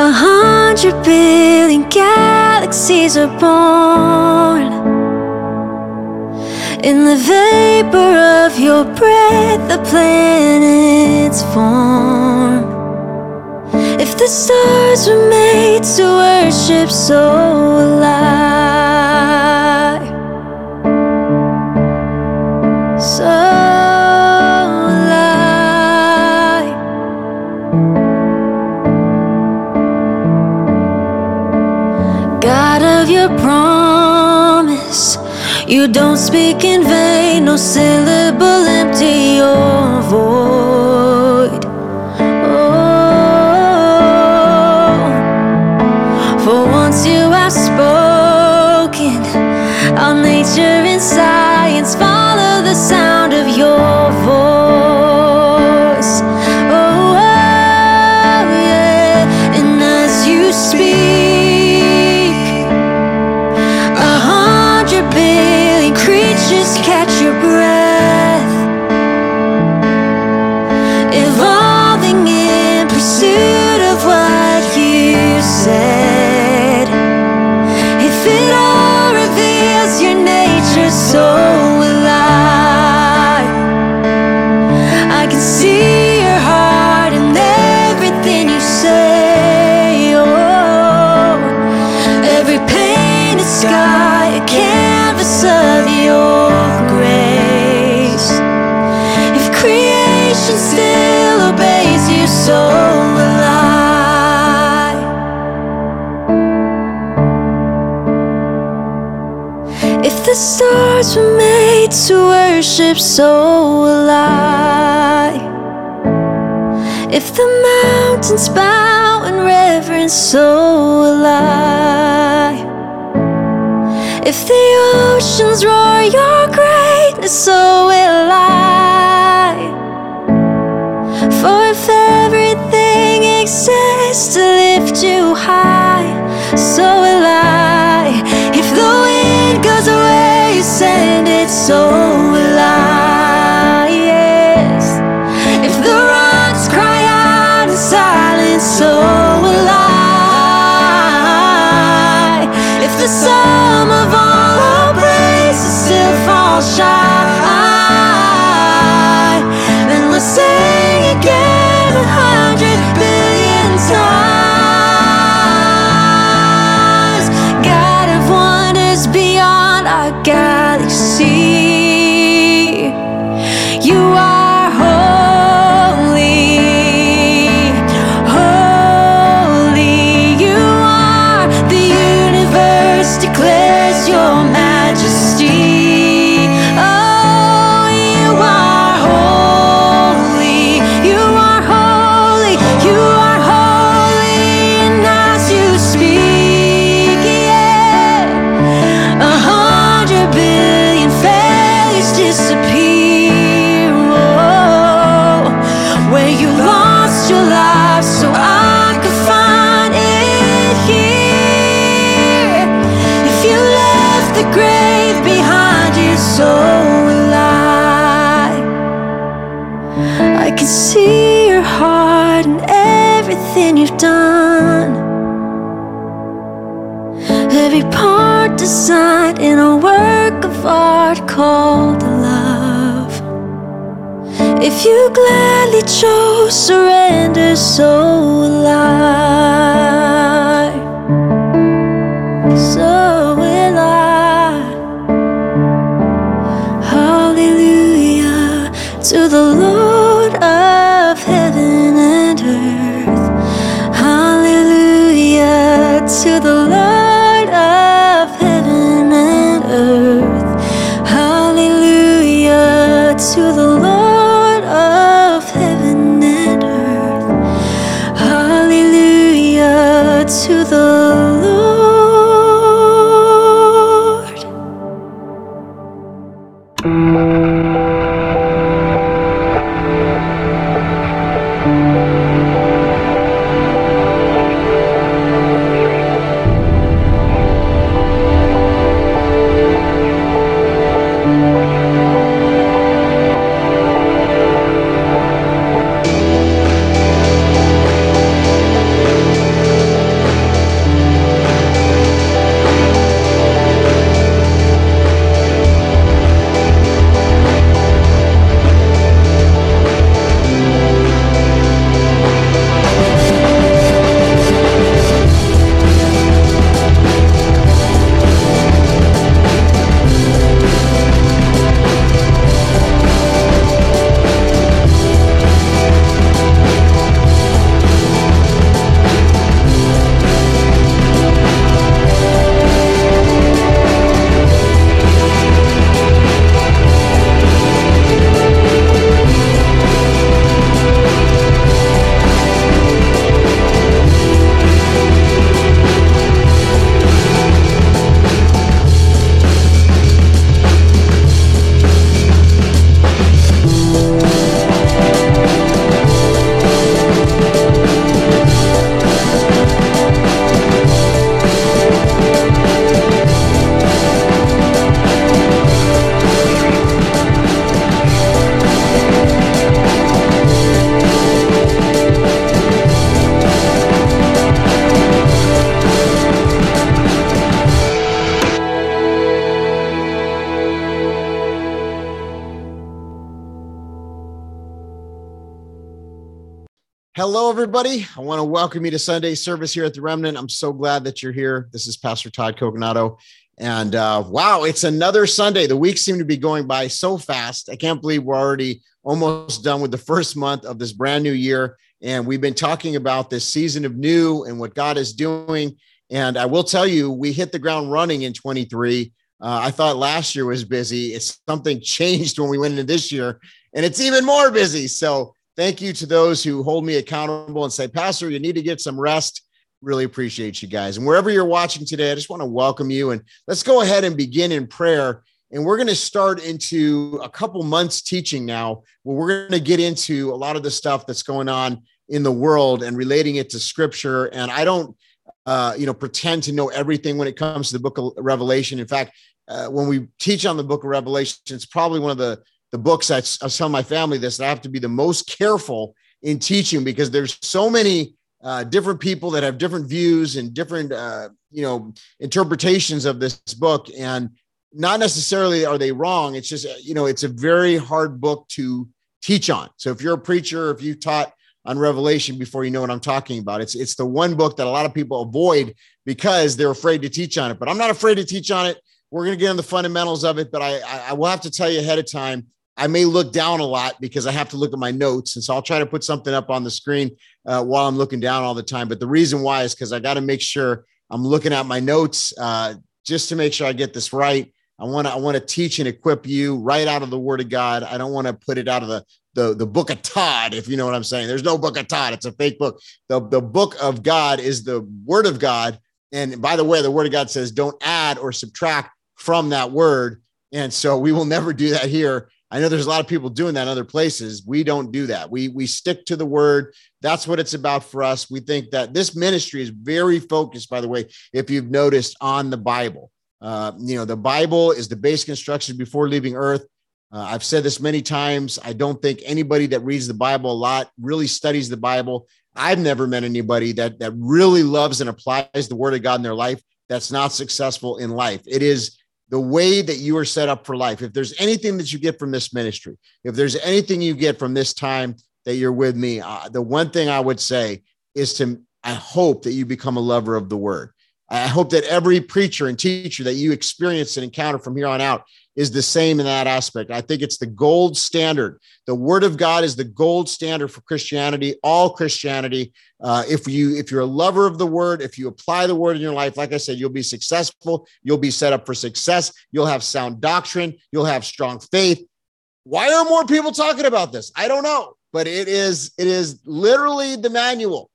a hundred billion galaxies are born. In the vapor of your breath, the planets form. If the stars were made to worship, so will you don't speak in vain, no syllable empty your void. Catch your breath, the stars were made to worship, so will I. If the mountains bow in reverence, so will I. If the oceans roar your greatness, so so you gladly chose surrender, so will I. So will I. Hallelujah to the Lord of heaven and earth. Hallelujah to the Lord Hello, everybody. I want to welcome you to Sunday service here at the Remnant. I'm so glad that you're here. This is Pastor Todd Coconato. And uh, wow, it's another Sunday. The weeks seem to be going by so fast. I can't believe we're already almost done with the first month of this brand new year. And we've been talking about this season of new and what God is doing. And I will tell you, we hit the ground running in 23. Uh, I thought last year was busy. It's something changed when we went into this year, and it's even more busy. So Thank you to those who hold me accountable and say, Pastor, you need to get some rest. Really appreciate you guys. And wherever you're watching today, I just want to welcome you. And let's go ahead and begin in prayer. And we're going to start into a couple months teaching now, where we're going to get into a lot of the stuff that's going on in the world and relating it to scripture. And I don't, uh, you know, pretend to know everything when it comes to the book of Revelation. In fact, uh, when we teach on the book of Revelation, it's probably one of the the books I, I tell my family this, I have to be the most careful in teaching because there's so many uh, different people that have different views and different, uh, you know, interpretations of this book. And not necessarily are they wrong. It's just, you know, it's a very hard book to teach on. So if you're a preacher, if you taught on Revelation before you know what I'm talking about, it's it's the one book that a lot of people avoid because they're afraid to teach on it. But I'm not afraid to teach on it. We're going to get on the fundamentals of it, but I, I will have to tell you ahead of time I may look down a lot because I have to look at my notes. And so I'll try to put something up on the screen uh, while I'm looking down all the time. But the reason why is because I got to make sure I'm looking at my notes uh, just to make sure I get this right. I want to I want to teach and equip you right out of the Word of God. I don't want to put it out of the the the book of Todd, if you know what I'm saying. There's no book of Todd. It's a fake book. The the book of God is the Word of God. And by the way, the Word of God says don't add or subtract from that word. And so we will never do that here. I know there's a lot of people doing that in other places. We don't do that. We we stick to the word. That's what it's about for us. We think that this ministry is very focused, by the way, if you've noticed, on the Bible. Uh, you know, the Bible is the basic instruction before leaving Earth. Uh, I've said this many times. I don't think anybody that reads the Bible a lot really studies the Bible. I've never met anybody that that really loves and applies the Word of God in their life that's not successful in life. It is the way that you are set up for life. If there's anything that you get from this ministry, if there's anything you get from this time that you're with me, uh, the one thing I would say is to, I hope that you become a lover of the word. I hope that every preacher and teacher that you experience and encounter from here on out is the same in that aspect. I think it's the gold standard. The Word of God is the gold standard for Christianity, all Christianity. Uh, if you if you're a lover of the Word, if you apply the Word in your life, like I said, you'll be successful. You'll be set up for success. You'll have sound doctrine. You'll have strong faith. Why are more people talking about this? I don't know, but it is it is literally the manual.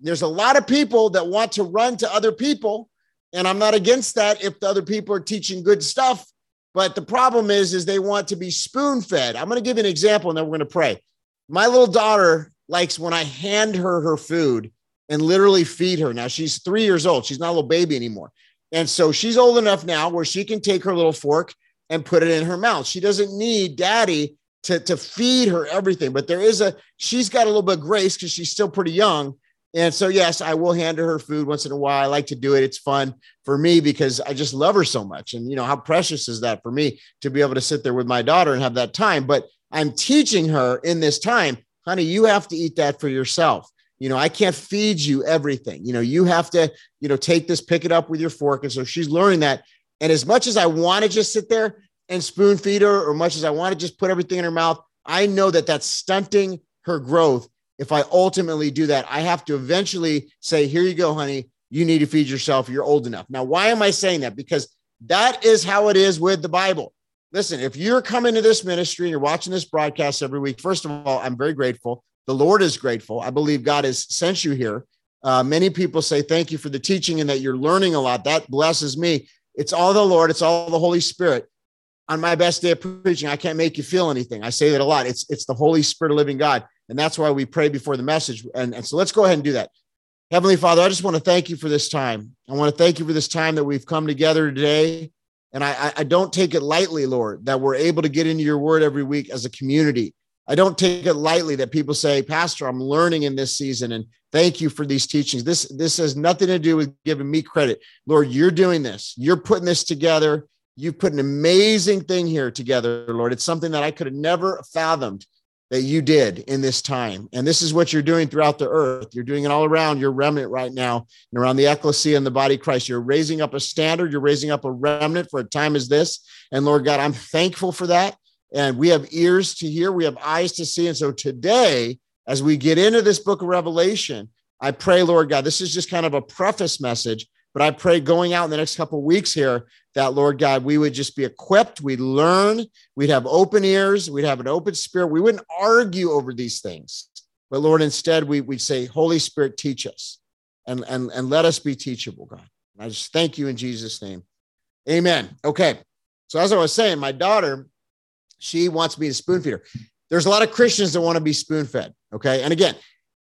There's a lot of people that want to run to other people, and I'm not against that if the other people are teaching good stuff. But the problem is, is they want to be spoon fed. I'm going to give you an example, and then we're going to pray. My little daughter likes when I hand her her food and literally feed her. Now she's three years old. She's not a little baby anymore. And so she's old enough now where she can take her little fork and put it in her mouth. She doesn't need daddy to, to feed her everything, but there is a, she's got a little bit of grace because she's still pretty young. And so, yes, I will hand her her food once in a while. I like to do it. It's fun for me because I just love her so much. And, you know, how precious is that for me to be able to sit there with my daughter and have that time? But I'm teaching her in this time, honey, you have to eat that for yourself. You know, I can't feed you everything. You know, you have to, you know, take this, pick it up with your fork. And so she's learning that. And as much as I want to just sit there and spoon feed her, or much as I want to just put everything in her mouth, I know that that's stunting her growth. If I ultimately do that, I have to eventually say, here you go, honey. You need to feed yourself. You're old enough. Now, why am I saying that? Because that is how it is with the Bible. Listen, if you're coming to this ministry and you're watching this broadcast every week, first of all, I'm very grateful. The Lord is grateful. I believe God has sent you here. Uh, many people say thank you for the teaching and that you're learning a lot. That blesses me. It's all the Lord, it's all the Holy Spirit. On my best day of preaching, I can't make you feel anything. I say that a lot. It's it's the Holy Spirit of living God. And that's why we pray before the message. And, and so let's go ahead and do that. Heavenly Father, I just want to thank you for this time. I want to thank you for this time that we've come together today. And I, I don't take it lightly, Lord, that we're able to get into your word every week as a community. I don't take it lightly that people say, Pastor, I'm learning in this season and thank you for these teachings. This, this has nothing to do with giving me credit. Lord, you're doing this. You're putting this together. You've put an amazing thing here together, Lord. It's something that I could have never fathomed that you did in this time. And this is what you're doing throughout the earth. You're doing it all around your remnant right now and around the ecclesia and the body of Christ. You're raising up a standard. You're raising up a remnant for a time as this. And Lord God, I'm thankful for that and we have ears to hear, we have eyes to see. And so today, as we get into this book of Revelation, I pray, Lord God, this is just kind of a preface message, but I pray going out in the next couple weeks here that, Lord God, we would just be equipped, we'd learn, we'd have open ears, we'd have an open spirit. We wouldn't argue over these things, but Lord, instead, we, we'd say, Holy Spirit, teach us and, and, and let us be teachable, God. And I just thank you in Jesus' name. Amen. Okay. So, as I was saying, my daughter, she wants me to spoon feed her. There's a lot of Christians that want to be spoon fed. Okay. And again,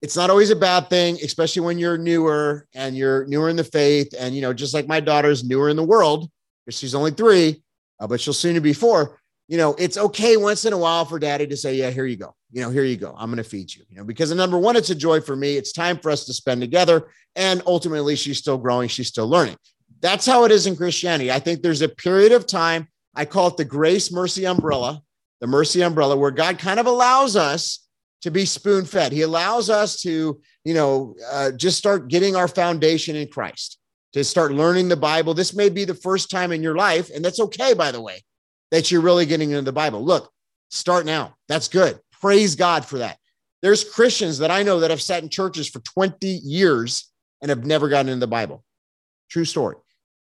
it's not always a bad thing, especially when you're newer and you're newer in the faith. And, you know, just like my daughter's newer in the world, because she's only three, uh, but she'll soon be four. You know, it's okay once in a while for daddy to say, Yeah, here you go. You know, here you go. I'm going to feed you, you know, because number one, it's a joy for me. It's time for us to spend together. And ultimately, she's still growing, she's still learning. That's how it is in Christianity. I think there's a period of time I call it the grace mercy umbrella, the mercy umbrella, where God kind of allows us to be spoon fed. He allows us to, you know, uh, just start getting our foundation in Christ, to start learning the Bible. This may be the first time in your life, and that's okay, by the way, that you're really getting into the Bible. Look, start now. That's good. Praise God for that. There's Christians that I know that have sat in churches for 20 years and have never gotten into the Bible. True story.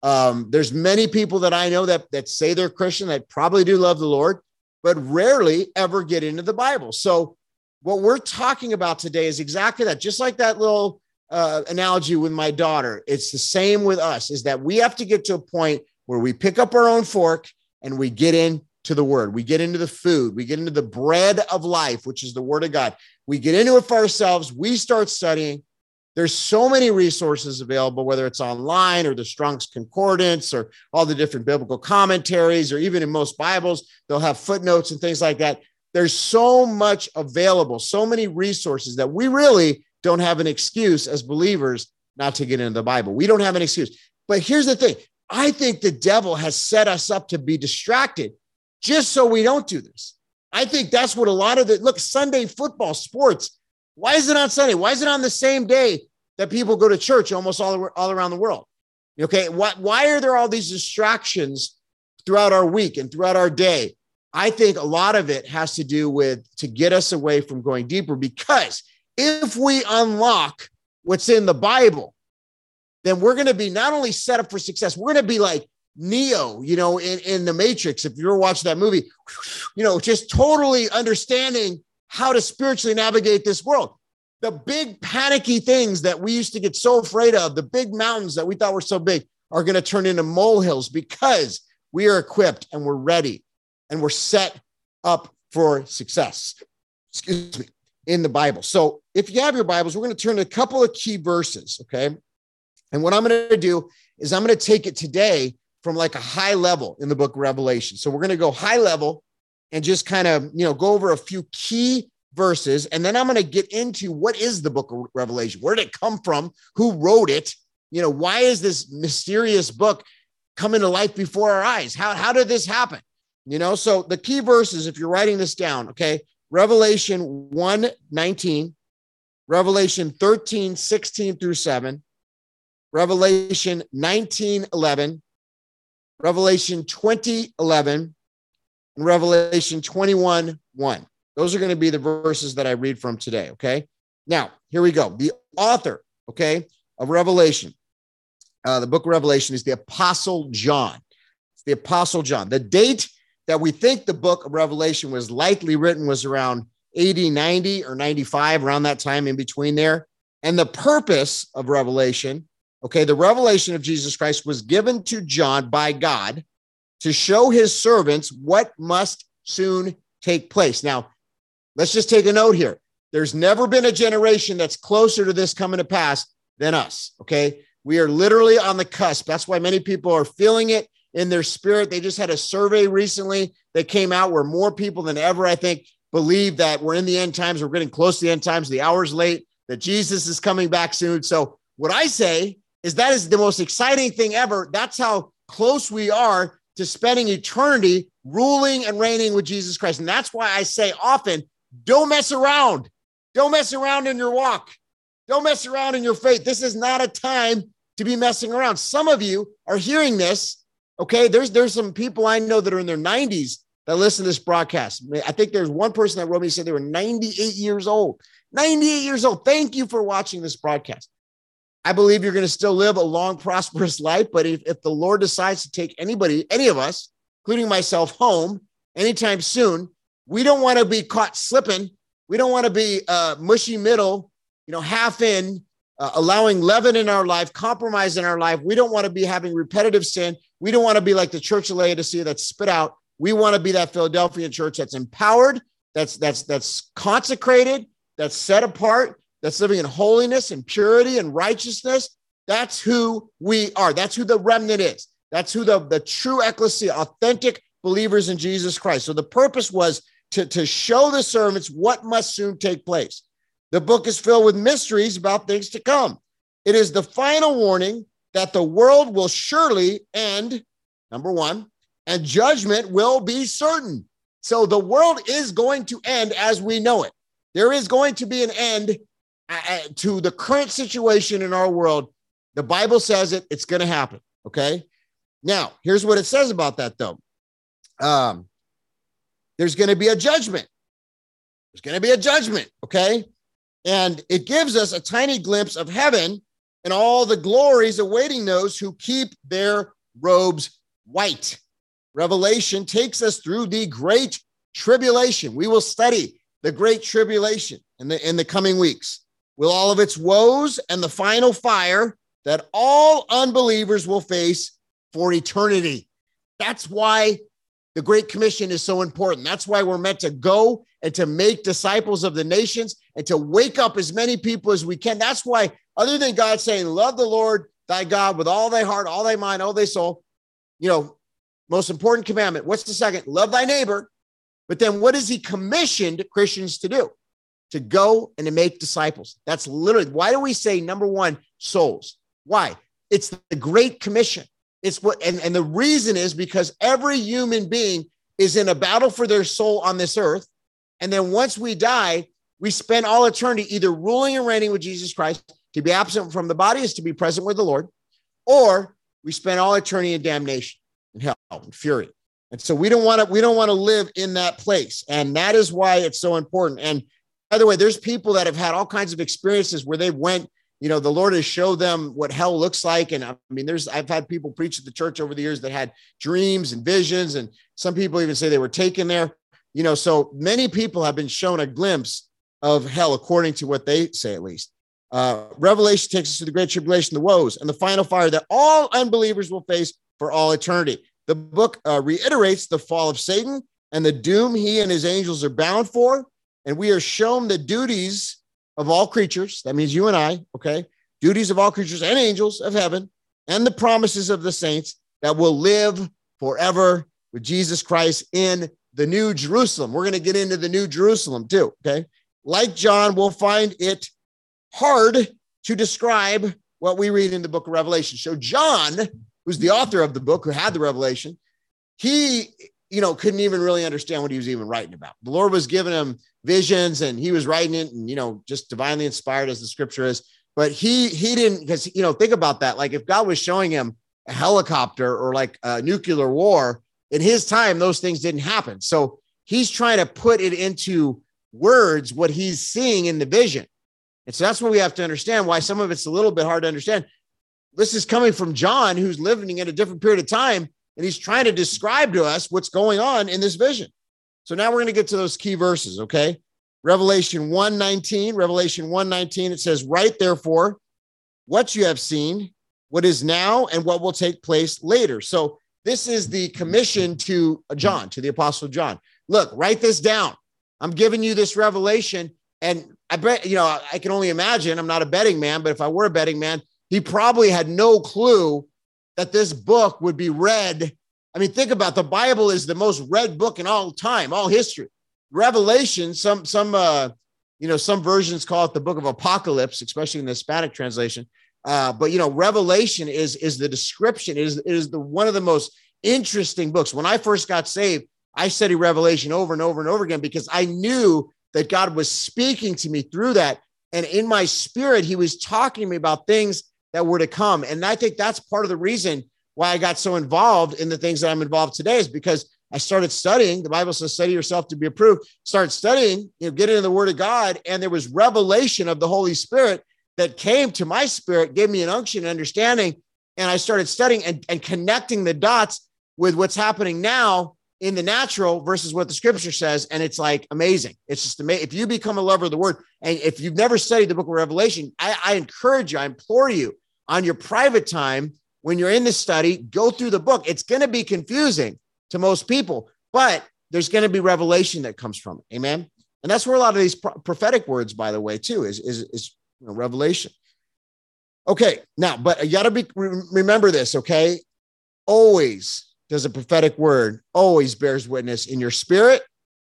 Um, there's many people that I know that that say they're Christian that probably do love the Lord, but rarely ever get into the Bible. So what we're talking about today is exactly that. Just like that little uh, analogy with my daughter, it's the same with us. Is that we have to get to a point where we pick up our own fork and we get into the Word. We get into the food. We get into the bread of life, which is the Word of God. We get into it for ourselves. We start studying there's so many resources available, whether it's online or the Strong's Concordance or all the different biblical commentaries, or even in most Bibles, they'll have footnotes and things like that. There's so much available, so many resources that we really don't have an excuse as believers not to get into the Bible. We don't have an excuse. But here's the thing I think the devil has set us up to be distracted just so we don't do this. I think that's what a lot of the look, Sunday football, sports, why is it on Sunday? Why is it on the same day that people go to church almost all, all around the world? Okay. Why, why are there all these distractions throughout our week and throughout our day? I think a lot of it has to do with to get us away from going deeper because if we unlock what's in the Bible, then we're going to be not only set up for success, we're going to be like Neo, you know, in, in the Matrix. If you're watching that movie, you know, just totally understanding how to spiritually navigate this world. the big panicky things that we used to get so afraid of, the big mountains that we thought were so big, are going to turn into molehills because we are equipped and we're ready and we're set up for success. Excuse me, in the Bible. So if you have your Bibles, we're going to turn to a couple of key verses. Okay. And what I'm going to do is I'm going to take it today from like a high level in the book of Revelation. So we're going to go high level and just kind of, you know, go over a few key verses. And then I'm going to get into what is the book of Revelation? Where did it come from? Who wrote it? You know, why is this mysterious book coming to life before our eyes? How, how did this happen? You know, so the key verses, if you're writing this down, okay, Revelation 1 19, Revelation 13, 16 through 7, Revelation 19, 11, Revelation 20, 11, and Revelation 21, 1. Those are going to be the verses that I read from today. Okay. Now, here we go. The author, okay, of Revelation, uh, the book of Revelation is the Apostle John. It's the Apostle John. The date that we think the book of Revelation was likely written was around 80, 90, or 95, around that time in between there. And the purpose of Revelation, okay, the revelation of Jesus Christ was given to John by God to show his servants what must soon take place. Now, let's just take a note here. There's never been a generation that's closer to this coming to pass than us, okay? We are literally on the cusp. That's why many people are feeling it in their spirit. They just had a survey recently that came out where more people than ever, I think, believe that we're in the end times. We're getting close to the end times. The hour's late, that Jesus is coming back soon. So, what I say is that is the most exciting thing ever. That's how close we are to spending eternity ruling and reigning with Jesus Christ. And that's why I say often don't mess around. Don't mess around in your walk. Don't mess around in your faith. This is not a time to be messing around. Some of you are hearing this Okay, there's there's some people I know that are in their 90s that listen to this broadcast. I think there's one person that wrote me said they were 98 years old. 98 years old. Thank you for watching this broadcast. I believe you're going to still live a long, prosperous life. But if, if the Lord decides to take anybody, any of us, including myself, home anytime soon, we don't want to be caught slipping. We don't want to be uh, mushy middle, you know, half in, uh, allowing leaven in our life, compromise in our life. We don't want to be having repetitive sin. We don't want to be like the church of Laodicea that's spit out. We want to be that Philadelphia church that's empowered, that's that's that's consecrated, that's set apart, that's living in holiness and purity and righteousness. That's who we are. That's who the remnant is. That's who the, the true ecclesia, authentic believers in Jesus Christ. So the purpose was to, to show the servants what must soon take place. The book is filled with mysteries about things to come. It is the final warning that the world will surely end, number one, and judgment will be certain. So the world is going to end as we know it. There is going to be an end uh, uh, to the current situation in our world. The Bible says it, it's going to happen. Okay. Now, here's what it says about that, though. Um, there's going to be a judgment. There's going to be a judgment. Okay. And it gives us a tiny glimpse of heaven and all the glories awaiting those who keep their robes white. Revelation takes us through the great tribulation. We will study the great tribulation in the, in the coming weeks with all of its woes and the final fire that all unbelievers will face for eternity. That's why the Great Commission is so important. That's why we're meant to go and to make disciples of the nations and to wake up as many people as we can. That's why other than God saying, Love the Lord thy God with all thy heart, all thy mind, all thy soul. You know, most important commandment. What's the second? Love thy neighbor. But then what has he commissioned Christians to do? To go and to make disciples. That's literally why do we say number one, souls? Why? It's the Great Commission. It's what, and, and the reason is because every human being is in a battle for their soul on this earth. And then once we die, we spend all eternity either ruling and reigning with Jesus Christ to be absent from the body is to be present with the Lord, or we spend all eternity in damnation and hell and fury. And so we don't want to we don't want to live in that place. And that is why it's so important. And by the way, there's people that have had all kinds of experiences where they went, you know, the Lord has showed them what hell looks like. And I mean, there's I've had people preach at the church over the years that had dreams and visions, and some people even say they were taken there. You know, so many people have been shown a glimpse of hell, according to what they say at least. Uh, Revelation takes us to the great tribulation, the woes, and the final fire that all unbelievers will face for all eternity. The book uh, reiterates the fall of Satan and the doom he and his angels are bound for. And we are shown the duties of all creatures. That means you and I, okay? Duties of all creatures and angels of heaven and the promises of the saints that will live forever with Jesus Christ in the New Jerusalem. We're going to get into the New Jerusalem too, okay? Like John, we'll find it hard to describe what we read in the book of Revelation. So, John, who's the author of the book, who had the revelation, he, you know, couldn't even really understand what he was even writing about. The Lord was giving him visions and he was writing it and, you know, just divinely inspired as the scripture is. But he, he didn't, because, you know, think about that. Like if God was showing him a helicopter or like a nuclear war in his time, those things didn't happen. So he's trying to put it into words what he's seeing in the vision. And so that's what we have to understand why some of it's a little bit hard to understand. This is coming from John, who's living in a different period of time, and he's trying to describe to us what's going on in this vision. So now we're going to get to those key verses, okay? Revelation 119, Revelation 119, it says, "Write therefore, what you have seen, what is now, and what will take place later. So this is the commission to John, to the apostle John. Look, write this down. I'm giving you this revelation. And I bet, you know, I can only imagine, I'm not a betting man, but if I were a betting man, he probably had no clue that this book would be read. I mean, think about the Bible is the most read book in all time, all history. Revelation, some, some, uh, you know, some versions call it the book of apocalypse, especially in the Hispanic translation. Uh, but you know, Revelation is is the description, it is, it is the one of the most interesting books. When I first got saved, I studied Revelation over and over and over again because I knew that God was speaking to me through that. And in my spirit, he was talking to me about things that were to come. And I think that's part of the reason why I got so involved in the things that I'm involved today is because I started studying. The Bible says, study yourself to be approved. Start studying, you know, get into the word of God. And there was revelation of the Holy Spirit that came to my spirit, gave me an unction, and understanding. And I started studying and, and connecting the dots with what's happening now in the natural versus what the scripture says. And it's like amazing. It's just amazing. If you become a lover of the word, and if you've never studied the book of Revelation, I, I encourage you, I implore you on your private time when you're in the study, go through the book. It's going to be confusing to most people, but there's going to be revelation that comes from it. Amen. And that's where a lot of these pro- prophetic words, by the way, too, is, is, is you know, revelation. Okay, now, but you got to be remember this, okay? Always does a prophetic word always bears witness in your spirit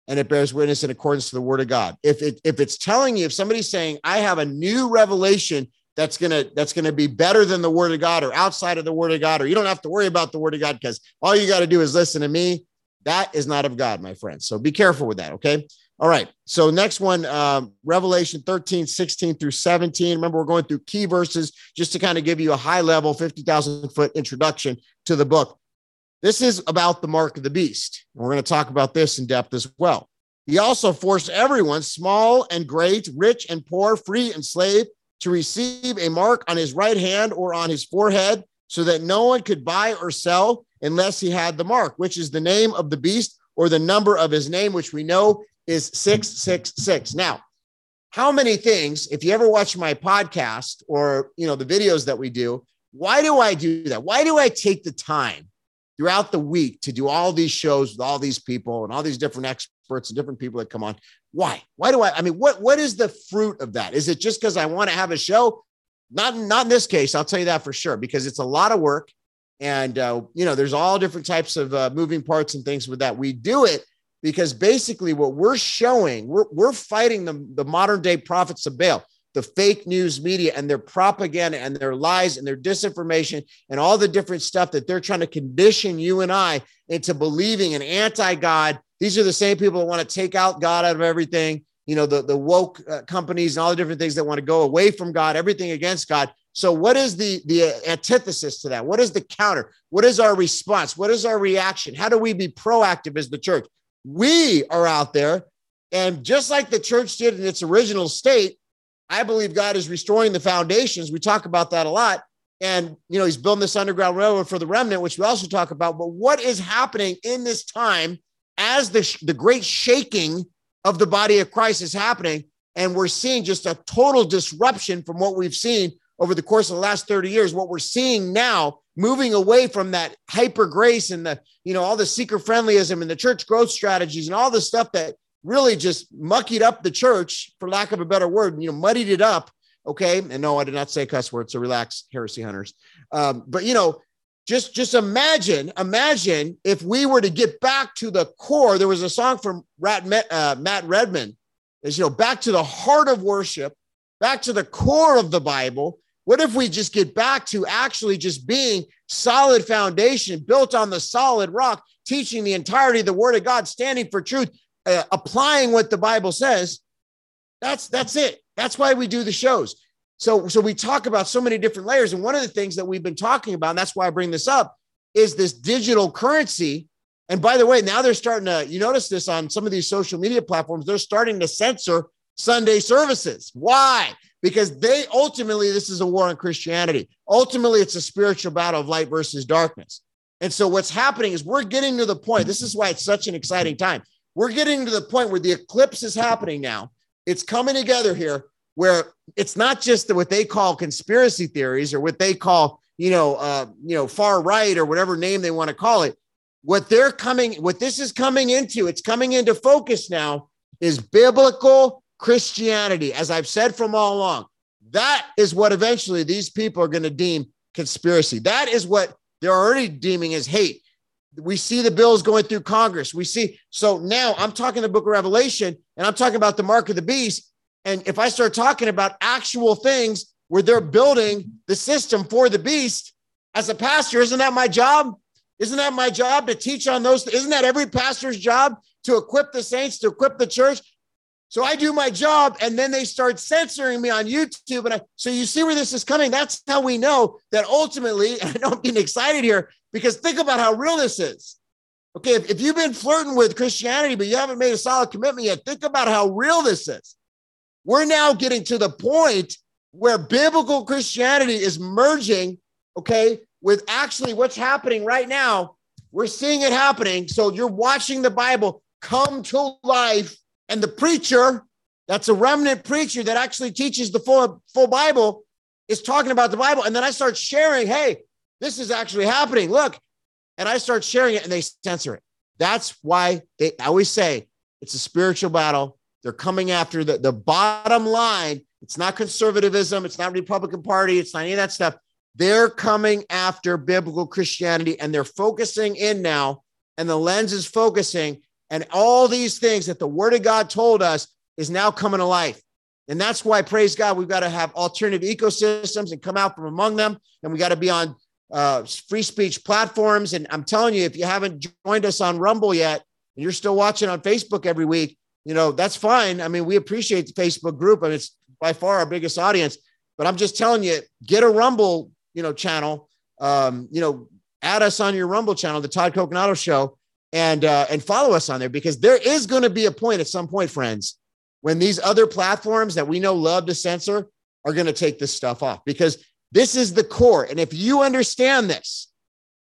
and it bears witness in accordance to the word of God. If it if it's telling you if somebody's saying I have a new revelation that's to that's to be better than the word of God or outside of the word of God or you don't have to worry about the word of God because all you got to do is listen to me, that is not of God, my friends. So be careful with that, okay? All right. So next one, um, Revelation 13, 16 through 17. Remember, we're going through key verses just to kind of give you a high level 50,000 foot introduction to the book. This is about the mark of the beast. We're going to talk about this in depth as well. He also forced everyone, small and great, rich and poor, free and slave, to receive a mark on his right hand or on his forehead so that no one could buy or sell unless he had the mark, which is the name of the beast or the number of his name, which we know is 666. Now, how many things, if you ever watch my podcast or, you know, the videos that we do, why do I do that? Why do I take the time throughout the week to do all these shows with all these people and all these different experts and different people that come on. Why? Why do I? I mean, what what is the fruit of that? Is it just because I want to have a show? Not not in this case. I'll tell you that for sure because it's a lot of work, and uh, you know, there's all different types of uh, moving parts and things with that. We do it because basically what we're showing, we're we're fighting the the modern day prophets of Baal the fake news media and their propaganda and their lies and their disinformation and all the different stuff that they're trying to condition you and I into believing an anti God. These are the same people that want to take out God out of everything. You know, the, the woke uh, companies and all the different things that want to go away from God, everything against God. So, what is the, the antithesis to that? What is the counter? What is our response? What is our reaction? How do we be proactive as the church? We are out there. And just like the church did in its original state, I believe God is restoring the foundations. We talk about that a lot. And, you know, he's building this underground railroad for the remnant, which we also talk about. But what is happening in this time as the, the great shaking of the body of Christ is happening? And we're seeing just a total disruption from what we've seen over the course of the last 30 years. What we're seeing now, moving away from that hyper grace and the, you know, all the seeker friendlyism and the church growth strategies and all the stuff that really just muckied up the church, for lack of a better word, you know, muddied it up. Okay. And no, I did not say cuss words. So relax, heresy hunters. Um, but, you know, just just imagine imagine if we were to get back to the core there was a song from Rat, uh, matt redman is you know back to the heart of worship back to the core of the bible what if we just get back to actually just being solid foundation built on the solid rock teaching the entirety of the word of god standing for truth uh, applying what the bible says that's that's it that's why we do the shows so, so we talk about so many different layers. And one of the things that we've been talking about, and that's why I bring this up, is this digital currency. And by the way, now they're starting to, you notice this on some of these social media platforms, they're starting to censor Sunday services. Why? Because they ultimately, this is a war on Christianity. Ultimately, it's a spiritual battle of light versus darkness. And so what's happening is we're getting to the point. This is why it's such an exciting time. We're getting to the point where the eclipse is happening now. It's coming together here where it's not just what they call conspiracy theories or what they call you know uh, you know far right or whatever name they want to call it. What they're coming what this is coming into it's coming into focus now is biblical christianity as i've said from all along. That is what eventually these people are going to deem conspiracy. That is what they're already deeming as hate we see the bills going through congress we see so now i'm talking the book of revelation and i'm talking about the mark of the beast and if I start talking about actual things where they're building the system for the beast as a pastor, isn't that my job? Isn't that my job to teach on those? Isn't that every pastor's job to equip the saints, to equip the church? So I do my job and then they start censoring me on YouTube. And I, so you see where this is coming. That's how we know that ultimately, I know I'm getting excited here because think about how real this is. Okay, if, if you've been flirting with Christianity, but you haven't made a solid commitment yet, think about how real this is. We're now getting to the point where biblical Christianity is merging, okay, with actually what's happening right now. We're seeing it happening. So you're watching the Bible come to life, and the preacher, that's a remnant preacher that actually teaches the full, full Bible, is talking about the Bible. And then I start sharing, hey, this is actually happening. Look. And I start sharing it and they censor it. That's why they I always say it's a spiritual battle they're coming after the, the bottom line. It's not conservatism. It's not Republican Party. It's not any of that stuff. They're coming after biblical Christianity and they're focusing in now, and the lens is focusing, and all these things that the Word of God told us is now coming to life. And that's why, praise God, we've got to have alternative ecosystems and come out from among them. And we got to be on uh, free speech platforms. And I'm telling you, if you haven't joined us on Rumble yet, and you're still watching on Facebook every week, you know, that's fine. I mean, we appreciate the Facebook group and it's by far our biggest audience. But I'm just telling you, get a Rumble, you know, channel. Um, you know, add us on your Rumble channel, the Todd Coconato Show, and uh, and follow us on there because there is going to be a point at some point, friends, when these other platforms that we know love to censor are going to take this stuff off because this is the core. And if you understand this,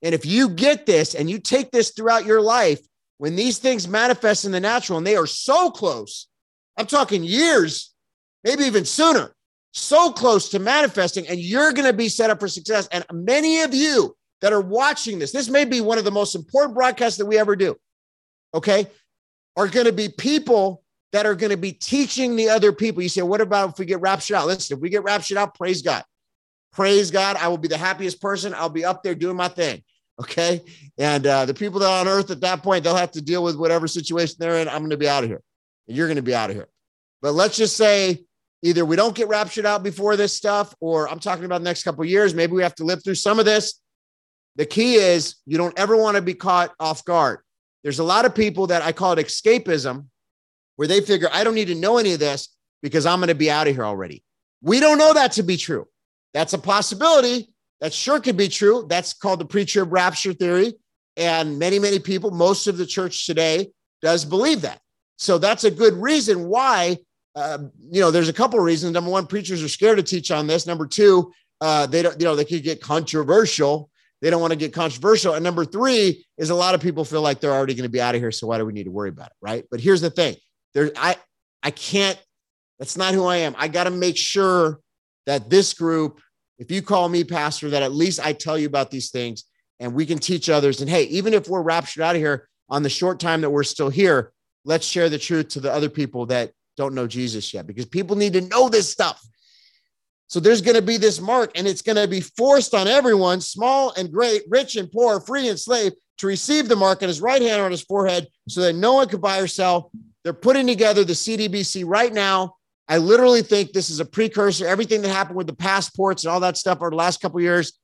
and if you get this and you take this throughout your life, when these things manifest in the natural and they are so close, I'm talking years, maybe even sooner, so close to manifesting, and you're going to be set up for success. And many of you that are watching this, this may be one of the most important broadcasts that we ever do, okay, are going to be people that are going to be teaching the other people. You say, what about if we get raptured out? Listen, if we get raptured out, praise God. Praise God. I will be the happiest person. I'll be up there doing my thing. Okay. And uh, the people that are on earth at that point, they'll have to deal with whatever situation they're in. I'm going to be out of here. And you're going to be out of here. But let's just say either we don't get raptured out before this stuff, or I'm talking about the next couple years. Maybe we have to live through some of this. The key is you don't ever want to be caught off guard. There's a lot of people that I call it escapism, where they figure, I don't need to know any of this because I'm going to be out of here already. We don't know that to be true. That's a possibility, that sure could be true. That's called the pre-trib rapture theory. And many, many people, most of the church today does believe that. So that's a good reason why, uh, you know, there's a couple of reasons. Number one, preachers are scared to teach on this. Number two, uh, they don't, you know, they could get controversial. They don't want to get controversial. And number three is a lot of people feel like they're already going to be out of here. So why do we need to worry about it? Right. But here's the thing there, I, I can't That's not who I am. I got to make sure that this group, if you call me pastor, that at least I tell you about these things and we can teach others. And hey, even if we're raptured out of here on the short time that we're still here, let's share the truth to the other people that don't know Jesus yet because people need to know this stuff. So there's going to be this mark, and it's going to be forced on everyone, small and great, rich and poor, free and slave, to receive the mark on his right hand or on his forehead so that no one could buy or sell. They're putting together the CBDC right now. I literally think this is a precursor. Everything that happened with the passports and all that stuff over the last couple years,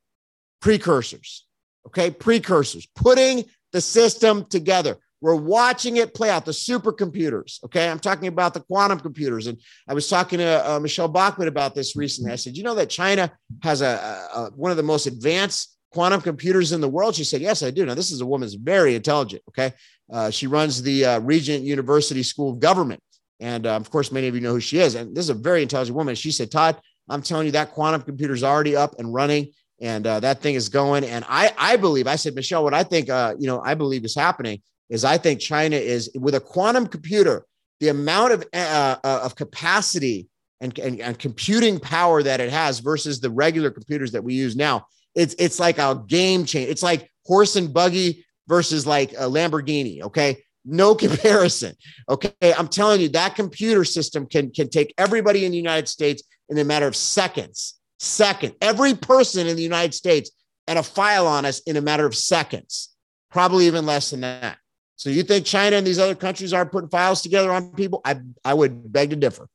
precursors. Okay, precursors, putting the system together. We're watching it play out, the supercomputers. Okay. I'm talking about the quantum computers. And I was talking to uh, Michele Bachmann about this recently. I said, you know that China has a, a, one of the most advanced quantum computers in the world? She said, yes, I do. Now, this is a woman's very intelligent. Okay. Uh, she runs the uh, Regent University School of Government. And uh, of course, many of you know who she is. And this is a very intelligent woman. She said, Todd, I'm telling you, that quantum computer is already up and running and uh, that thing is going. And I, I believe, I said, Michelle, what I think, uh, you know, I believe is happening is I think China is with a quantum computer, the amount of uh, uh, of capacity and, and, and computing power that it has versus the regular computers that we use now. It's it's like a game change. It's like horse and buggy versus like a Lamborghini. Okay, no comparison. Okay, I'm telling you that computer system can can take everybody in the United States in a matter of seconds. Second, every person in the United States and a file on us in a matter of seconds, probably even less than that. So you think China and these other countries aren't putting files together on people? I, I would beg to differ.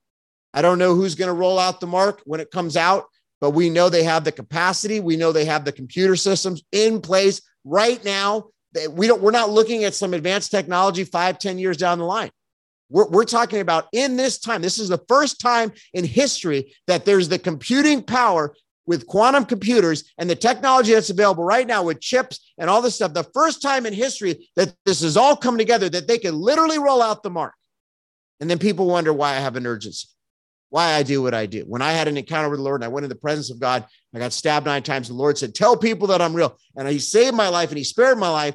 I don't know who's going to roll out the mark when it comes out, but we know they have the capacity. We know they have the computer systems in place right now. We don't, we're not looking at some advanced technology five, ten years down the line. We're, we're talking about in this time. This is the first time in history that there's the computing power with quantum computers and the technology that's available right now with chips and all this stuff, the first time in history that this has all come together, that they can literally roll out the mark. And then people wonder why I have an urgency, why I do what I do. When I had an encounter with the Lord and I went in the presence of God, I got stabbed nine times. The Lord said, Tell people that I'm real. And He saved my life and He spared my life.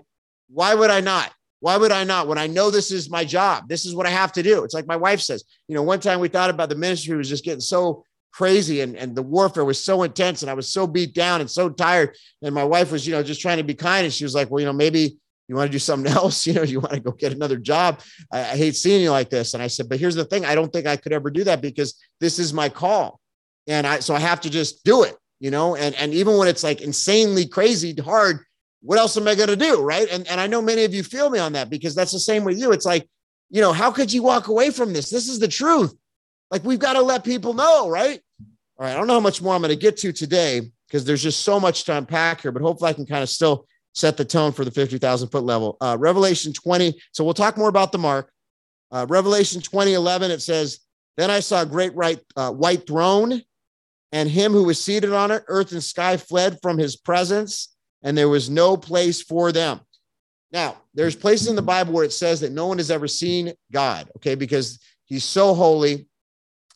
Why would I not? Why would I not? When I know this is my job, this is what I have to do. It's like my wife says, you know, one time we thought about the ministry was just getting so crazy and, and the warfare was so intense and I was so beat down and so tired. And my wife was, you know, just trying to be kind. And she was like, well, you know, maybe you want to do something else, you know, you want to go get another job. I, I hate seeing you like this. And I said, but here's the thing. I don't think I could ever do that because this is my call. And I, so I have to just do it, you know, and, and even when it's like insanely crazy hard, what else am I going to do? Right. And, and I know many of you feel me on that because that's the same with you. It's like, you know, how could you walk away from this? This is the truth. Like we've got to let people know, right? All right. I don't know how much more I'm going to get to today because there's just so much to unpack here, but hopefully I can kind of still set the tone for the 50,000 foot level. Uh, Revelation 20. So we'll talk more about the mark. Uh, Revelation 20, 11, it says, Then I saw a great right, uh, white throne and him who was seated on it. Earth and sky fled from his presence, and there was no place for them. Now, there's places in the Bible where it says that no one has ever seen God, okay, because he's so holy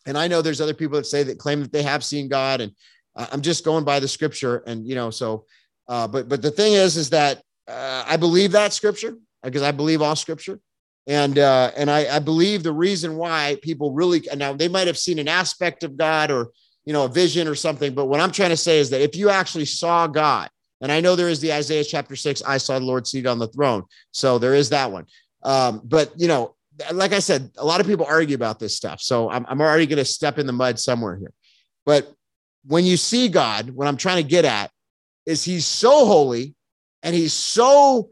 and I know there's other people that say that claim that they have seen God, and I'm just going by the scripture. And you know, so, uh, but but the thing is, is that uh, I believe that scripture because I believe all scripture, and uh, and I, I believe the reason why people really now they might have seen an aspect of God or you know a vision or something, but what I'm trying to say is that if you actually saw God, and I know there is the Isaiah chapter six, I saw the Lord seated on the throne, so there is that one. Um, but you know, like I said, a lot of people argue about this stuff. So I'm, I'm already going to step in the mud somewhere here. But when you see God, what I'm trying to get at is he's so holy and he's so,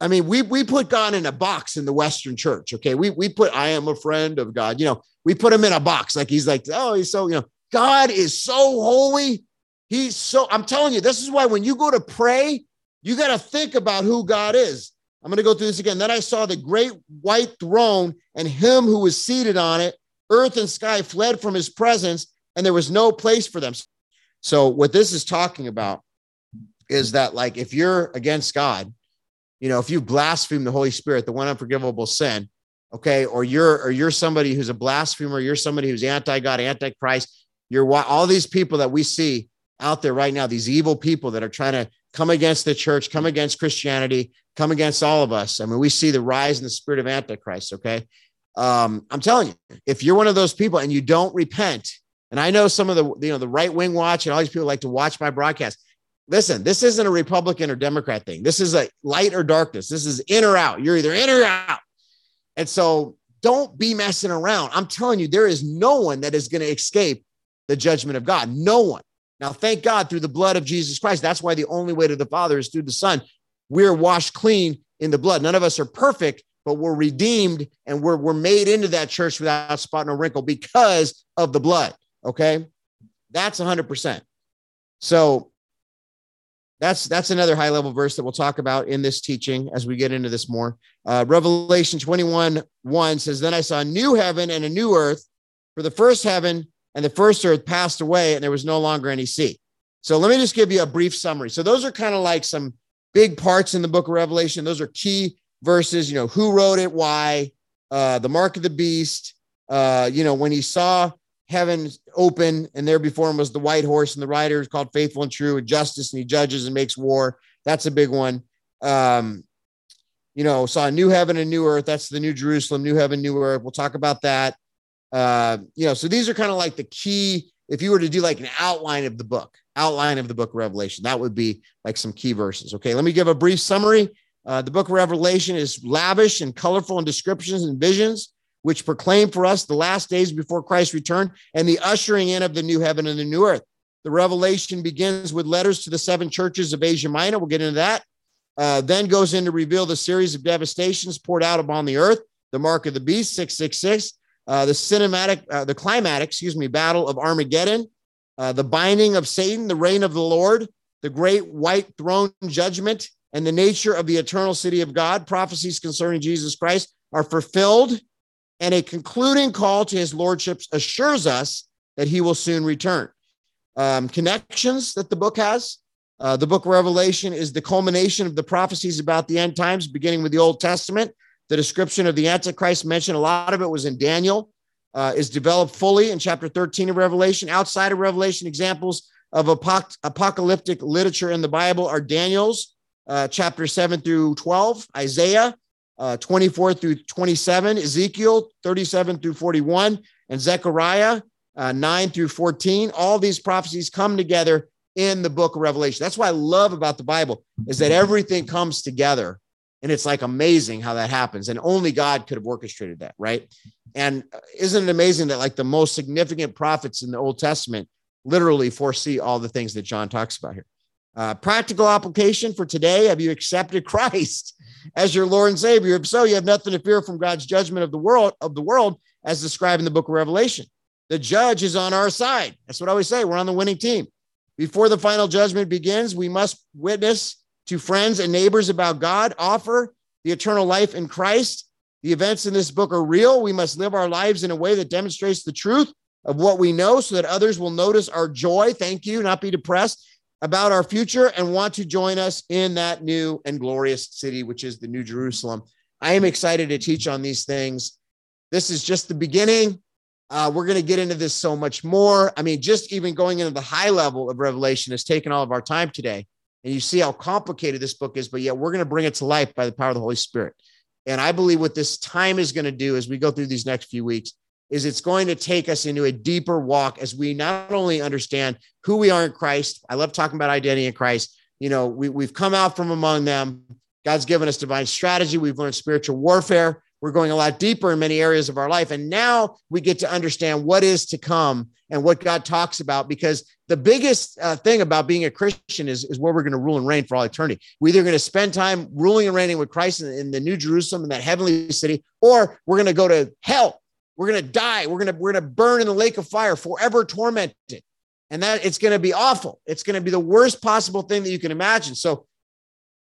I mean, we, we put God in a box in the Western church. Okay. We, we put, I am a friend of God, you know, we put him in a box. Like he's like, oh, he's so, you know, God is so holy. He's so, I'm telling you, this is why when you go to pray, you got to think about who God is. I'm going to go through this again. Then I saw the great white throne and him who was seated on it. Earth and sky fled from his presence, and there was no place for them. So, what this is talking about is that, like, if you're against God, you know, if you blaspheme the Holy Spirit, the one unforgivable sin, okay, or you're or you're somebody who's a blasphemer, you're somebody who's anti-God, anti-Christ, you're all these people that we see out there right now, these evil people that are trying to come against the church, come against Christianity, come against all of us. I mean, we see the rise in the spirit of Antichrist, okay? Um, I'm telling you, if you're one of those people and you don't repent, and I know some of the you know the right wing watch and all these people like to watch my broadcast. Listen, this isn't a Republican or Democrat thing. This is a light or darkness. This is in or out. You're either in or out. And so don't be messing around. I'm telling you, there is no one that is going to escape the judgment of God. No one. Now, thank God through the blood of Jesus Christ. That's why the only way to the Father is through the Son. We're washed clean in the blood. None of us are perfect, but we're redeemed and we're, we're made into that church without spot or wrinkle because of the blood. Okay. That's 100%. So that's that's another high level verse that we'll talk about in this teaching as we get into this more. Uh, Revelation 21 1 says, Then I saw a new heaven and a new earth, for the first heaven and the first earth passed away, and there was no longer any sea. So let me just give you a brief summary. So those are kind of like some big parts in the book of Revelation. Those are key verses, you know, who wrote it, why, uh, the mark of the beast, uh, you know, when he saw heaven open, and there before him was the white horse, and the rider is called faithful and true, and justice, and he judges and makes war. That's a big one. Um, you know, saw a new heaven and new earth. That's the new Jerusalem, new heaven, new earth. We'll talk about that. Uh, you know, so these are kind of like the key. If you were to do like an outline of the book, outline of the book Revelation, that would be like some key verses. Okay, let me give a brief summary. Uh, the book of Revelation is lavish and colorful in descriptions and visions which proclaim for us the last days before Christ's return and the ushering in of the new heaven and the new earth. The revelation begins with letters to the seven churches of Asia Minor. We'll get into that. Uh, then goes in to reveal the series of devastations poured out upon the earth, the mark of the beast, 666, uh, the cinematic, uh, the climatic, excuse me, battle of Armageddon, uh, the binding of Satan, the reign of the Lord, the great white throne judgment, and the nature of the eternal city of God. Prophecies concerning Jesus Christ are fulfilled and a concluding call to his lordship assures us that he will soon return. Um, connections that the book has. Uh, the book of Revelation is the culmination of the prophecies about the end times, beginning with the Old Testament. The description of the Antichrist mentioned, a lot of it was in Daniel, uh, is developed fully in chapter 13 of Revelation. Outside of Revelation, examples of apoc- apocalyptic literature in the Bible are Daniel's uh, chapter 7 through 12, Isaiah, uh, 24 through 27, Ezekiel 37 through 41, and Zechariah uh, 9 through 14. All these prophecies come together in the book of Revelation. That's what I love about the Bible is that everything comes together. And it's like amazing how that happens. And only God could have orchestrated that, right? And uh, isn't it amazing that like the most significant prophets in the Old Testament literally foresee all the things that John talks about here? Uh, practical application for today Have you accepted Christ? as your Lord and Savior. If so, you have nothing to fear from God's judgment of the world of the world, as described in the book of Revelation. The judge is on our side. That's what I always say. We're on the winning team. Before the final judgment begins, we must witness to friends and neighbors about God, offer the eternal life in Christ. The events in this book are real. We must live our lives in a way that demonstrates the truth of what we know so that others will notice our joy. Thank you, not be depressed about our future and want to join us in that new and glorious city, which is the New Jerusalem. I am excited to teach on these things. This is just the beginning. Uh, we're going to get into this so much more. I mean, just even going into the high level of Revelation has taken all of our time today. And you see how complicated this book is, but yet we're going to bring it to life by the power of the Holy Spirit. And I believe what this time is going to do as we go through these next few weeks is it's going to take us into a deeper walk as we not only understand who we are in Christ. I love talking about identity in Christ. You know, we, we've come out from among them. God's given us divine strategy. We've learned spiritual warfare. We're going a lot deeper in many areas of our life. And now we get to understand what is to come and what God talks about because the biggest uh, thing about being a Christian is, is where we're going to rule and reign for all eternity. We're either going to spend time ruling and reigning with Christ in, in the New Jerusalem, in that heavenly city, or we're going to go to hell we're going to die. We're going to we're going to burn in the lake of fire, forever tormented. And that it's going to be awful. It's going to be the worst possible thing that you can imagine. So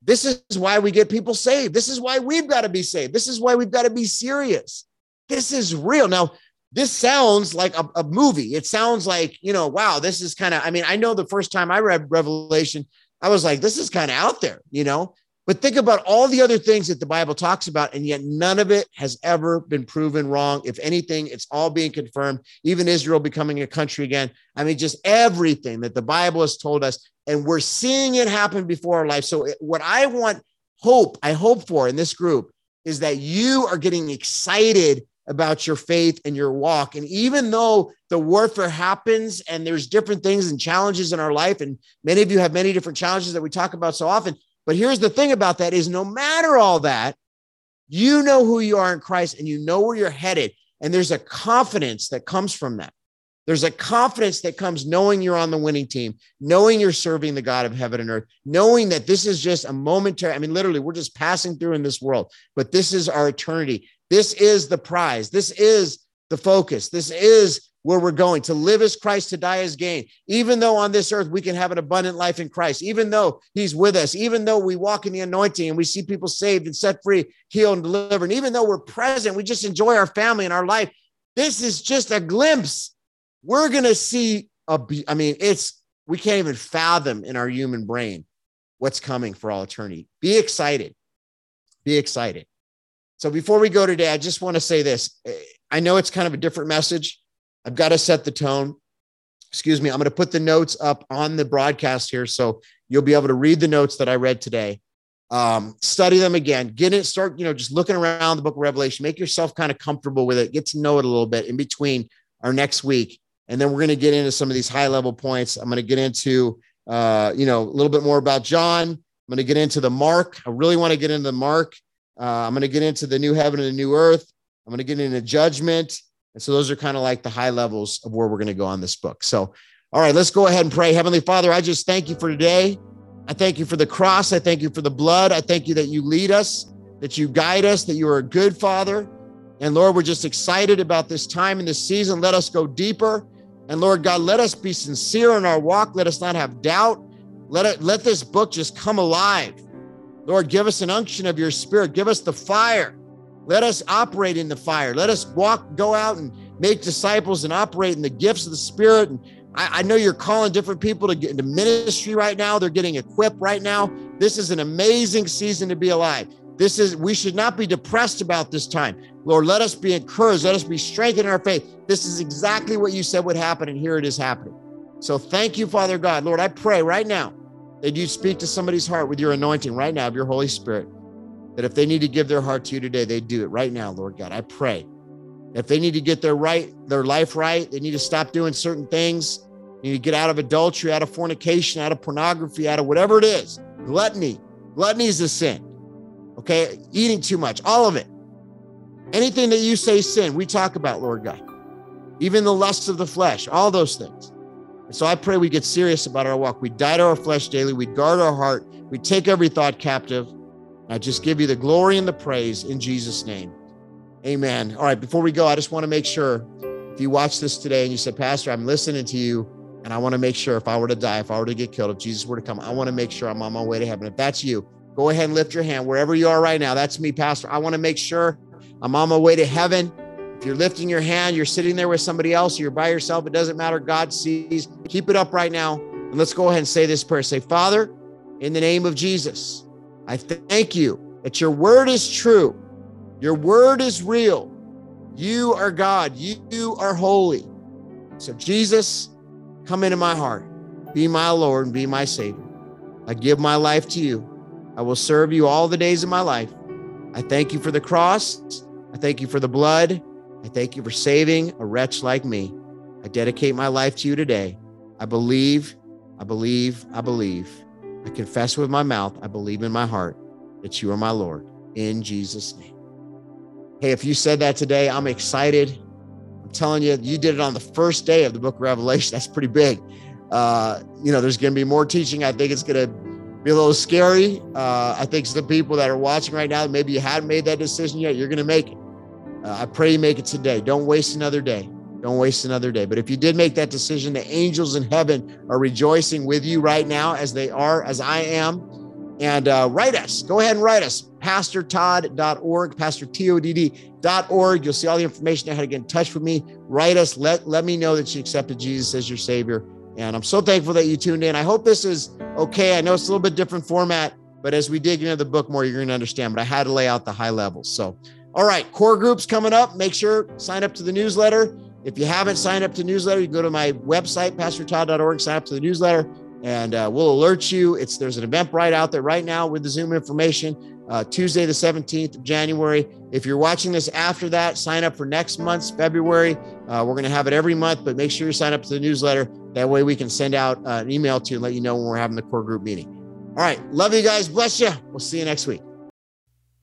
this is why we get people saved. This is why we've got to be saved. This is why we've got to be serious. This is real. Now, this sounds like a, a movie. It sounds like, you know, wow, this is kind of, I mean, I know the first time I read Revelation, I was like, this is kind of out there, you know, but think about all the other things that the Bible talks about, and yet none of it has ever been proven wrong. If anything, it's all being confirmed, even Israel becoming a country again. I mean, just everything that the Bible has told us, and we're seeing it happen before our life. So, what I want, hope, I hope for in this group is that you are getting excited about your faith and your walk. And even though the warfare happens and there's different things and challenges in our life, and many of you have many different challenges that we talk about so often. But here's the thing about that is no matter all that, you know who you are in Christ and you know where you're headed. And there's a confidence that comes from that. There's a confidence that comes knowing you're on the winning team, knowing you're serving the God of heaven and earth, knowing that this is just a momentary. I mean, literally, we're just passing through in this world, but this is our eternity. This is the prize. This is the focus. This is where we're going to live as Christ, to die as gain. Even though on this earth we can have an abundant life in Christ, even though He's with us, even though we walk in the anointing and we see people saved and set free, healed and delivered, and even though we're present, we just enjoy our family and our life. This is just a glimpse we're going to see a, I mean, it's, we can't even fathom in our human brain what's coming for all eternity. Be excited. Be excited. So before we go today, I just want to say this. I know it's kind of a different message. I've got to set the tone. Excuse me. I'm going to put the notes up on the broadcast here. So you'll be able to read the notes that I read today. Um, study them again. Get it, start, you know, just looking around the book of Revelation, make yourself kind of comfortable with it, get to know it a little bit in between our next week. And then we're going to get into some of these high level points. I'm going to get into, uh, you know, a little bit more about John. I'm going to get into the mark. I really want to get into the mark. Uh, I'm going to get into the new heaven and the new earth. I'm going to get into judgment. And so those are kind of like the high levels of where we're going to go on this book. So, all right, let's go ahead and pray. Heavenly Father, I just thank you for today. I thank you for the cross. I thank you for the blood. I thank you that you lead us, that you guide us, that you are a good father. And Lord, we're just excited about this time and this season. Let us go deeper. And Lord God, let us be sincere in our walk. Let us not have doubt. Let it let this book just come alive. Lord, give us an unction of your spirit. Give us the fire. Let us operate in the fire. Let us walk, go out and make disciples and operate in the gifts of the spirit. And I, I know you're calling different people to get into ministry right now. They're getting equipped right now. This is an amazing season to be alive. This is, we should not be depressed about this time. Lord, let us be encouraged. Let us be strengthened in our faith. This is exactly what you said would happen, and here it is happening. So thank you, Father God. Lord, I pray right now that you speak to somebody's heart with your anointing right now of your Holy Spirit. That if they need to give their heart to you today, they do it right now, Lord God. I pray. If they need to get their right, their life right, they need to stop doing certain things. They need to get out of adultery, out of fornication, out of pornography, out of whatever it is. Gluttony. Gluttony is a sin. Okay. Eating too much, all of it. Anything that you say sin, we talk about, Lord God. Even the lusts of the flesh, all those things. And so I pray we get serious about our walk. We die to our flesh daily. We guard our heart. We take every thought captive. I just give you the glory and the praise in Jesus' name. Amen. All right. Before we go, I just want to make sure if you watch this today and you said, Pastor, I'm listening to you, and I want to make sure if I were to die, if I were to get killed, if Jesus were to come, I want to make sure I'm on my way to heaven. If that's you, go ahead and lift your hand wherever you are right now. That's me, Pastor. I want to make sure I'm on my way to heaven. If you're lifting your hand, you're sitting there with somebody else, you're by yourself, it doesn't matter. God sees. Keep it up right now. And let's go ahead and say this prayer. Say, Father, in the name of Jesus, I thank you that your word is true. Your word is real. You are God. You are holy. So, Jesus, come into my heart. Be my Lord and be my Savior. I give my life to you. I will serve you all the days of my life. I thank you for the cross. I thank you for the blood. I thank you for saving a wretch like me. I dedicate my life to you today. I believe, I believe, I believe. I confess with my mouth, I believe in my heart that you are my Lord. In Jesus' name. Hey, if you said that today, I'm excited. I'm telling you, you did it on the first day of the book of Revelation. That's pretty big. Uh, you know, there's going to be more teaching. I think it's going to be a little scary. Uh, I think the people that are watching right now, maybe you hadn't made that decision yet, you're going to make it. Uh, I pray you make it today. Don't waste another day. Don't waste another day. But if you did make that decision, the angels in heaven are rejoicing with you right now, as they are, as I am. And uh, write us. Go ahead and write us. PastorTodd.org, PastorTodd.org. You'll see all the information there how to get in touch with me. Write us. Let, let me know that you accepted Jesus as your Savior. And I'm so thankful that you tuned in. I hope this is okay. I know it's a little bit different format, but as we dig into the book more, you're going to understand. But I had to lay out the high levels. So, all right, core groups coming up. Make sure sign up to the newsletter. If you haven't signed up to newsletter, you go to my website, pastortodd.org, sign up to the newsletter, and uh, we'll alert you. It's there's an event right out there right now with the Zoom information. Uh, Tuesday, the 17th of January If you're watching this after that, sign up for next month's February. Uh, we're going to have it every month, but make sure you sign up to the newsletter. That way we can send out uh, an email to you and let you know when we're having the core group meeting. All right. Love you guys. Bless you. We'll see you next week.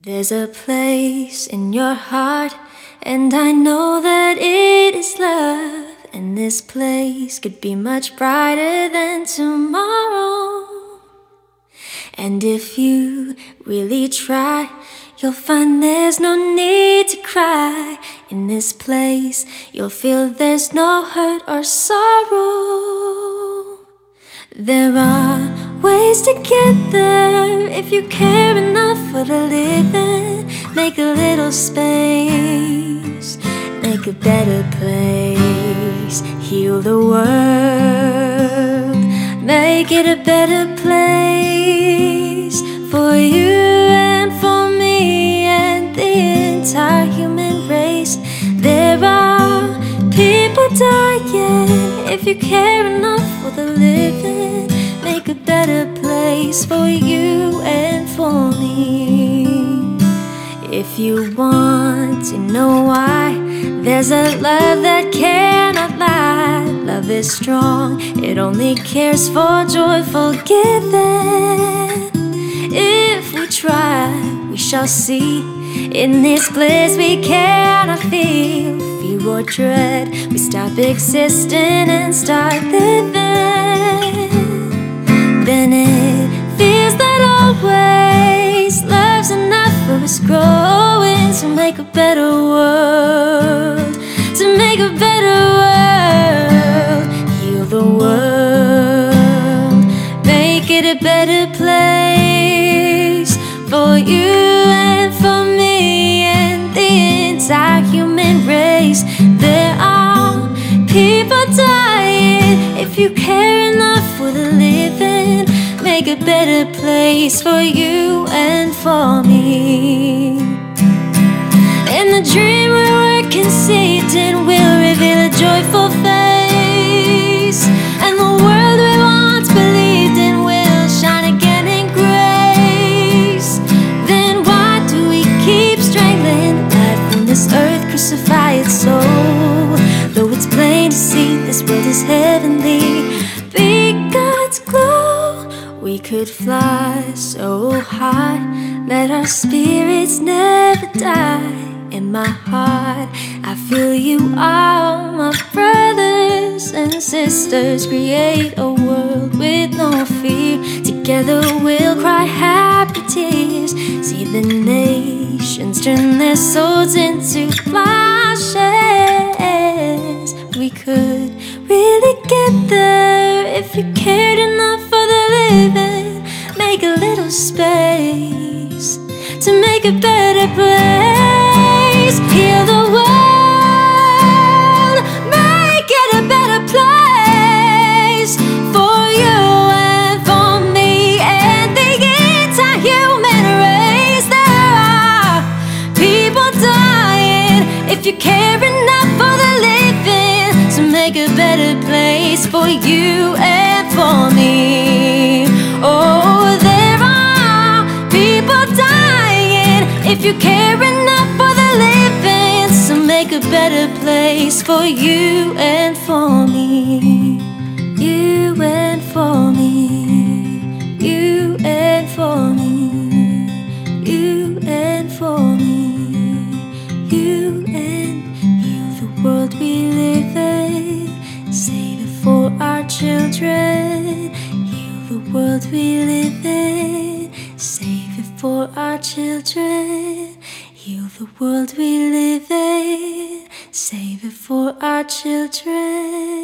There's a place in your heart, and I know that it is love. And this place could be much brighter than tomorrow. And if you really try, You'll find there's no need to cry in this place. You'll feel there's no hurt or sorrow. There are ways to get there if you care enough for the living. Make a little space, make a better place. Heal the world, make it a better place for you entire human race. There are people dying. If you care enough for the living, make a better place for you and for me. If you want to know why, there's a love that cannot lie. Love is strong, it only cares for joyful giving. If we try, we shall see in this place we cannot feel fear or dread. We stop existing and start living. Then it feels that always love's enough for us growing to make a better world. To make a better world. You care enough for the living, make a better place for you and for me. In the dream we were conceived in, will reveal a joyful is heavenly. Be God's glow. We could fly so high, let our spirits never die. In my heart, I feel you all my brothers and sisters. Create a world with no fear. Together we'll cry happy tears. See the nations turn their souls into flashes. We could really get there if you cared enough for the living. Make a little space to make a better place. Heal the world, you care enough for the living, so make a better place for you and for world we live in, save it for our children.